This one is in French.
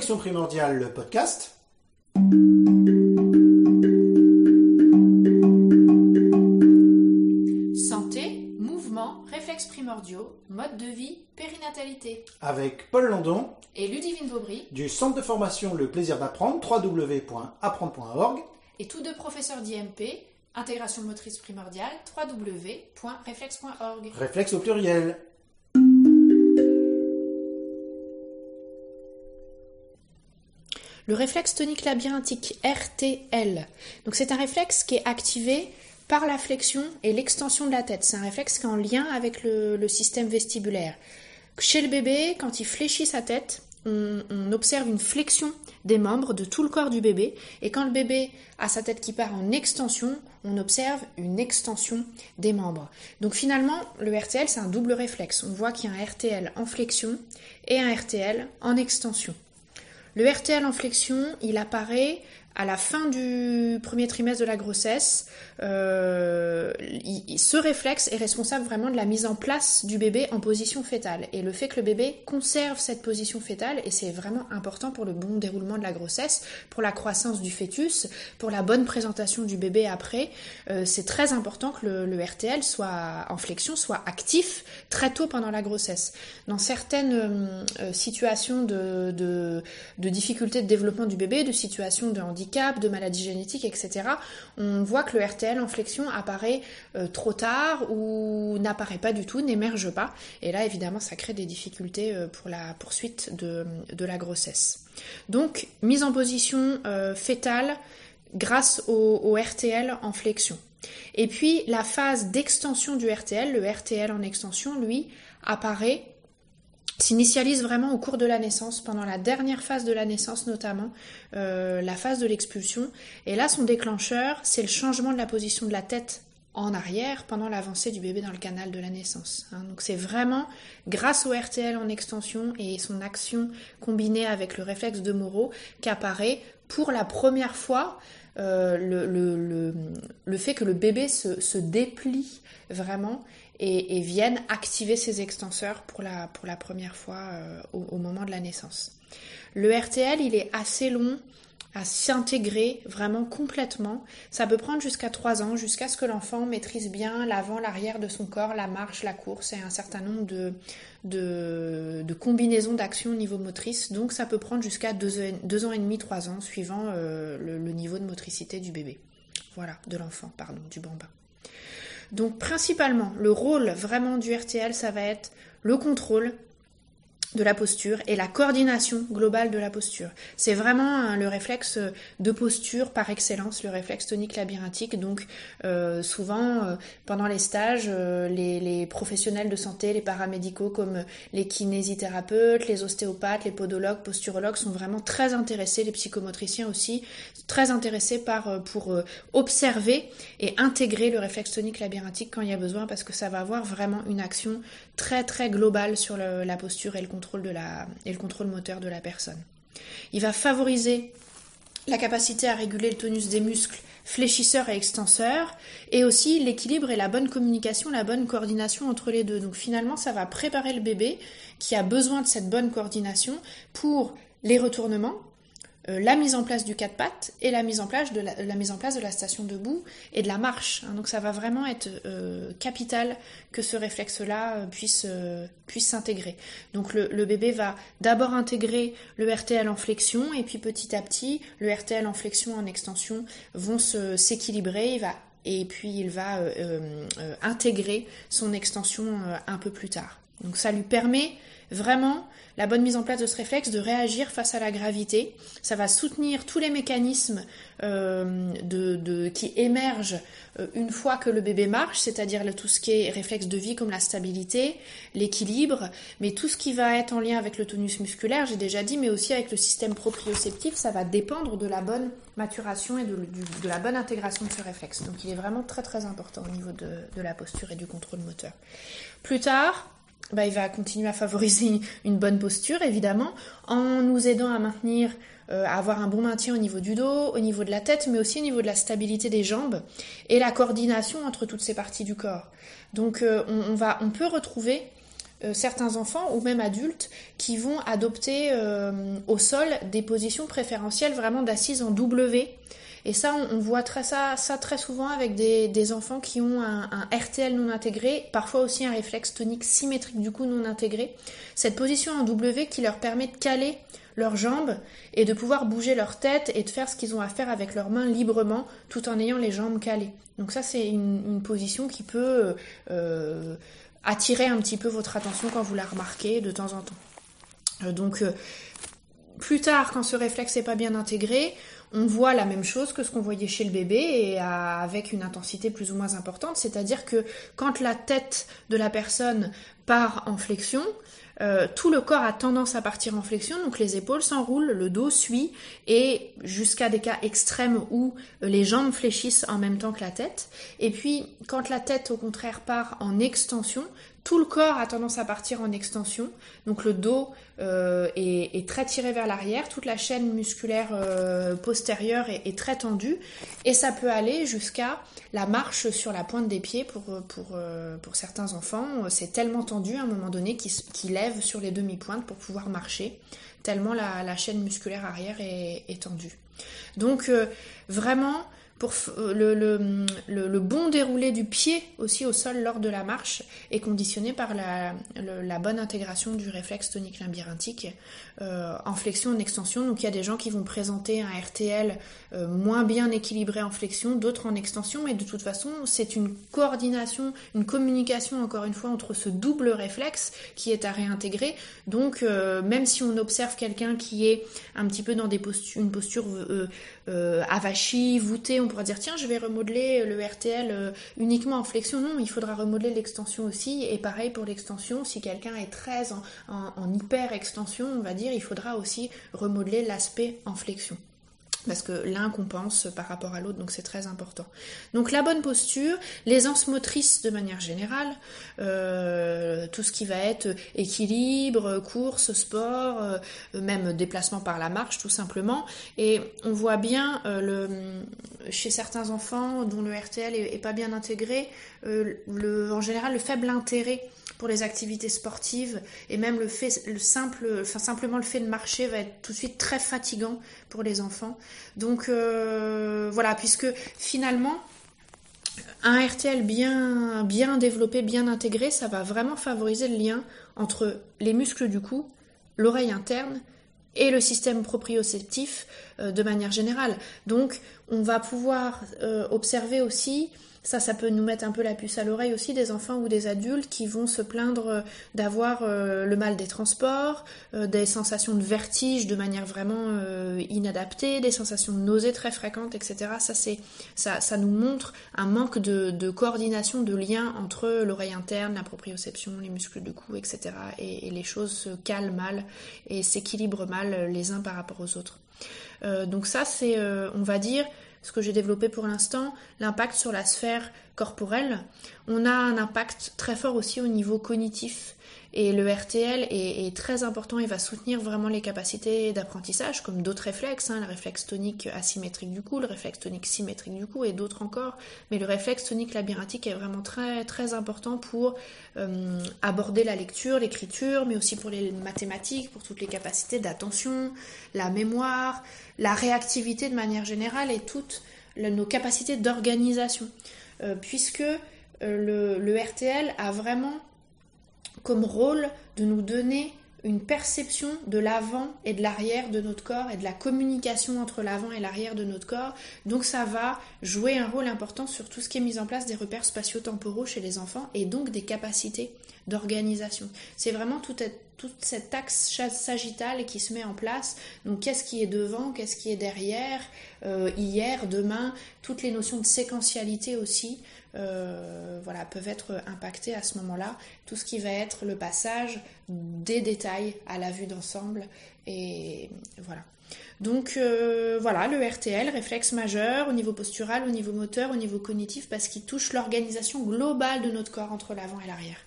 Connexion Primordiale, le podcast. Santé, mouvement, réflexes primordiaux, mode de vie, périnatalité. Avec Paul Landon Et Ludivine Vaubry, du centre de formation Le Plaisir d'apprendre, www.apprendre.org. et tous deux professeurs d'IMP, intégration motrice primordiale, www.réflexe.org. Réflexe au pluriel. Le réflexe tonique labyrinthique RTL. Donc c'est un réflexe qui est activé par la flexion et l'extension de la tête. C'est un réflexe qui est en lien avec le, système vestibulaire. Chez le bébé, quand il fléchit sa tête, on observe une flexion des membres de tout le corps du bébé. Et quand le bébé a sa tête qui part en extension, on observe une extension des membres. Donc finalement, le RTL, c'est un double réflexe. On voit qu'il y a un RTL en flexion et un RTL en extension. Le RTL en flexion, il apparaît à la fin du premier trimestre de la grossesse. Euh, ce réflexe est responsable vraiment de la mise en place du bébé en position fétale. Et le fait que le bébé conserve cette position fétale, et c'est vraiment important pour le bon déroulement de la grossesse, pour la croissance du fœtus, pour la bonne présentation du bébé après, euh, c'est très important que le, RTL soit en flexion, soit actif très tôt pendant la grossesse. Dans certaines euh, situations de, de, de difficultés de développement du bébé, de situations de handicap, de maladies génétiques, etc., on voit que le RTL en flexion apparaît euh, trop tard ou n'apparaît pas du tout, n'émerge pas. Et là, évidemment, ça crée des difficultés euh, pour la poursuite de, la grossesse. Donc, mise en position euh, fétale grâce au RTL en flexion. Et puis, la phase d'extension du RTL, le RTL en extension, lui, apparaît s'initialise vraiment au cours de la naissance, pendant la dernière phase de la naissance notamment, euh, la phase de l'expulsion. Et là, son déclencheur, c'est le changement de la position de la tête en arrière pendant l'avancée du bébé dans le canal de la naissance. hein. Donc c'est vraiment grâce au RTL en extension et son action combinée avec le réflexe de Moreau qu'apparaît pour la première fois euh, le, le, le, fait que le bébé se, se déplie vraiment et, et vienne activer ses extenseurs pour la, pour la première fois euh, au, au moment de la naissance. Le RTL, il est assez long à s'intégrer vraiment complètement. Ça peut prendre jusqu'à 3 ans, jusqu'à ce que l'enfant maîtrise bien l'avant, l'arrière de son corps, la marche, la course et un certain nombre de, combinaisons d'actions au niveau motrice. Donc ça peut prendre jusqu'à 2 ans et demi, 3 ans, suivant euh, le, le niveau de motricité du bébé. Voilà, de l'enfant, pardon, du bambin. Donc principalement, le rôle vraiment du RTL, ça va être le contrôle de la posture et la coordination globale de la posture. C'est vraiment hein, le réflexe de posture par excellence, le réflexe tonique labyrinthique. Donc euh, souvent, euh, pendant les stages, euh, les, les professionnels de santé, les paramédicaux comme les kinésithérapeutes, les ostéopathes, les podologues, posturologues sont vraiment très intéressés, les psychomotriciens aussi, très intéressés par, euh, pour euh, observer et intégrer le réflexe tonique labyrinthique quand il y a besoin parce que ça va avoir vraiment une action très très globale sur la posture et le et le contrôle moteur de la personne. Il va favoriser la capacité à réguler le tonus des muscles fléchisseurs et extenseurs, et aussi l'équilibre et la bonne communication, la bonne coordination entre les deux. Donc finalement, ça va préparer le bébé qui a besoin de cette bonne coordination pour les retournements, la mise en place du quatre pattes et la mise en place de la, station debout et de la marche. hein. Donc ça va vraiment être euh, capital que ce réflexe-là euh, puisse euh, s'intégrer. Donc le, bébé va d'abord intégrer le RTL en flexion et puis petit à petit le RTL en flexion en extension vont s'équilibrer. Et puis il va euh, euh, euh, intégrer son extension euh, un peu plus tard. Donc ça lui permet vraiment la bonne mise en place de ce réflexe de réagir face à la gravité. Ça va soutenir tous les mécanismes euh, qui émergent euh, une fois que le bébé marche, c'est-à-dire tout ce qui est réflexe de vie comme la stabilité, l'équilibre, mais tout ce qui va être en lien avec le tonus musculaire, j'ai déjà dit, mais aussi avec le système proprioceptif, ça va dépendre de la bonne maturation et de la bonne intégration de ce réflexe. Donc il est vraiment très très important au niveau de, de la posture et du contrôle moteur. Plus tard, bah, il va continuer à favoriser une bonne posture, évidemment, en nous aidant à maintenir, euh, à avoir un bon maintien au niveau du dos, au niveau de la tête, mais aussi au niveau de la stabilité des jambes et la coordination entre toutes ces parties du corps. Donc, euh, on, peut retrouver euh, certains enfants ou même adultes qui vont adopter au sol des positions préférentielles vraiment d'assises en W. Et ça, on, voit très ça, très souvent avec des, enfants qui ont un, un, RTL non intégré, parfois aussi un réflexe tonique symétrique du coup non intégré. Cette position en W qui leur permet de caler leurs jambes et de pouvoir bouger leur tête et de faire ce qu'ils ont à faire avec leurs mains librement tout en ayant les jambes calées. Donc ça c'est une, position qui peut euh, attirer un petit peu votre attention quand vous la remarquez de temps en temps. Euh, donc euh, plus tard, quand ce réflexe n'est pas bien intégré, on voit la même chose que ce qu'on voyait chez le bébé et avec une intensité plus ou moins importante, c'est-à-dire que quand la tête de la personne part en flexion, euh, tout le corps a tendance à partir en flexion, donc les épaules s'enroulent, le dos suit, et jusqu'à des cas extrêmes où les jambes fléchissent en même temps que la tête. Et puis, quand la tête, au contraire, part en extension, tout le corps a tendance à partir en extension, donc le dos euh, est, très tiré vers l'arrière, toute la chaîne musculaire euh, postérieure est, très tendue, et ça peut aller jusqu'à la marche sur la pointe des pieds pour, pour, euh, pour certains enfants. C'est tellement tendu à un moment donné qu'ils lèvent sur les demi-pointes pour pouvoir marcher, tellement la, chaîne musculaire arrière est, est tendue. Donc vraiment, euh, le, bon déroulé du pied aussi au sol lors de la marche est conditionné par la, bonne intégration du réflexe tonique labyrinthique euh, en flexion, en extension. Donc il y a des gens qui vont présenter un RTL euh, moins bien équilibré en flexion, d'autres en extension, mais de toute façon c'est une coordination, une communication encore une fois entre ce double réflexe qui est à réintégrer. Donc même si on observe quelqu'un qui est un petit peu dans des postures, une posture avachie, voûtée, on pourra dire tiens je vais remodeler le RTL euh, uniquement en flexion. Non, il faudra remodeler l'extension aussi. Et pareil pour l'extension, si quelqu'un est très en, hyper extension, on va dire, il faudra aussi remodeler l'aspect en flexion parce que l'un compense par rapport à l'autre, donc c'est très important. Donc la bonne posture, l'aisance motrice de manière générale, euh, tout ce qui va être équilibre, course, sport, euh, même déplacement par la marche tout simplement. Et on voit bien le, chez certains enfants dont le RTL est, pas bien intégré, le, en général le faible intérêt pour les activités sportives et même le fait, simplement le fait de marcher va être tout de suite très fatigant pour les enfants. Donc euh, voilà, puisque finalement un RTL bien, bien développé, bien intégré, ça va vraiment favoriser le lien entre les muscles du cou, l'oreille interne et le système proprioceptif euh, de manière générale. Donc on va pouvoir euh, observer aussi ça, ça peut nous mettre un peu la puce à l'oreille aussi des enfants ou des adultes qui vont se plaindre euh, d'avoir euh, le mal des transports, euh, des sensations de vertige de manière vraiment inadaptée, des sensations de nausée très fréquentes, etc. Ça, c'est, ça, ça nous montre un manque de, coordination, de lien entre l'oreille interne, la proprioception, les muscles du cou, etc. Et, et les choses se calent mal et s'équilibrent mal les uns par rapport aux autres. donc ça, c'est, on va dire, ce que j'ai développé pour l'instant, l'impact sur la sphère corporelle. On a un impact très fort aussi au niveau cognitif. Et le RTL est, très important et va soutenir vraiment les capacités d'apprentissage, comme d'autres réflexes, hein, le réflexe tonique asymétrique du cou, le réflexe tonique symétrique du cou et d'autres encore. Mais le réflexe tonique labyrinthique est vraiment très important pour euh, aborder la lecture, l'écriture, mais aussi pour les mathématiques, pour toutes les capacités d'attention, la mémoire, la réactivité de manière générale et toutes nos capacités d'organisation. Euh, puisque euh, le RTL a vraiment comme rôle de nous donner une perception de l'avant et de l'arrière de notre corps et de la communication entre l'avant et l'arrière de notre corps. Donc ça va jouer un rôle important sur tout ce qui est mis en place des repères spatio-temporaux chez les enfants et donc des capacités d'organisation. C'est vraiment tout, toute cet axe sagittal qui se met en place. Donc qu'est-ce qui est devant, qu'est-ce qui est derrière, euh, hier, demain, toutes les notions de séquentialité aussi. Euh, voilà, peuvent être impactées à ce moment-là. Tout ce qui va être le passage des détails à la vue d'ensemble. Et voilà. Donc euh, voilà, le RTL, réflexe majeur au niveau postural, au niveau moteur, au niveau cognitif, parce qu'il touche l'organisation globale de notre corps entre l'avant et l'arrière.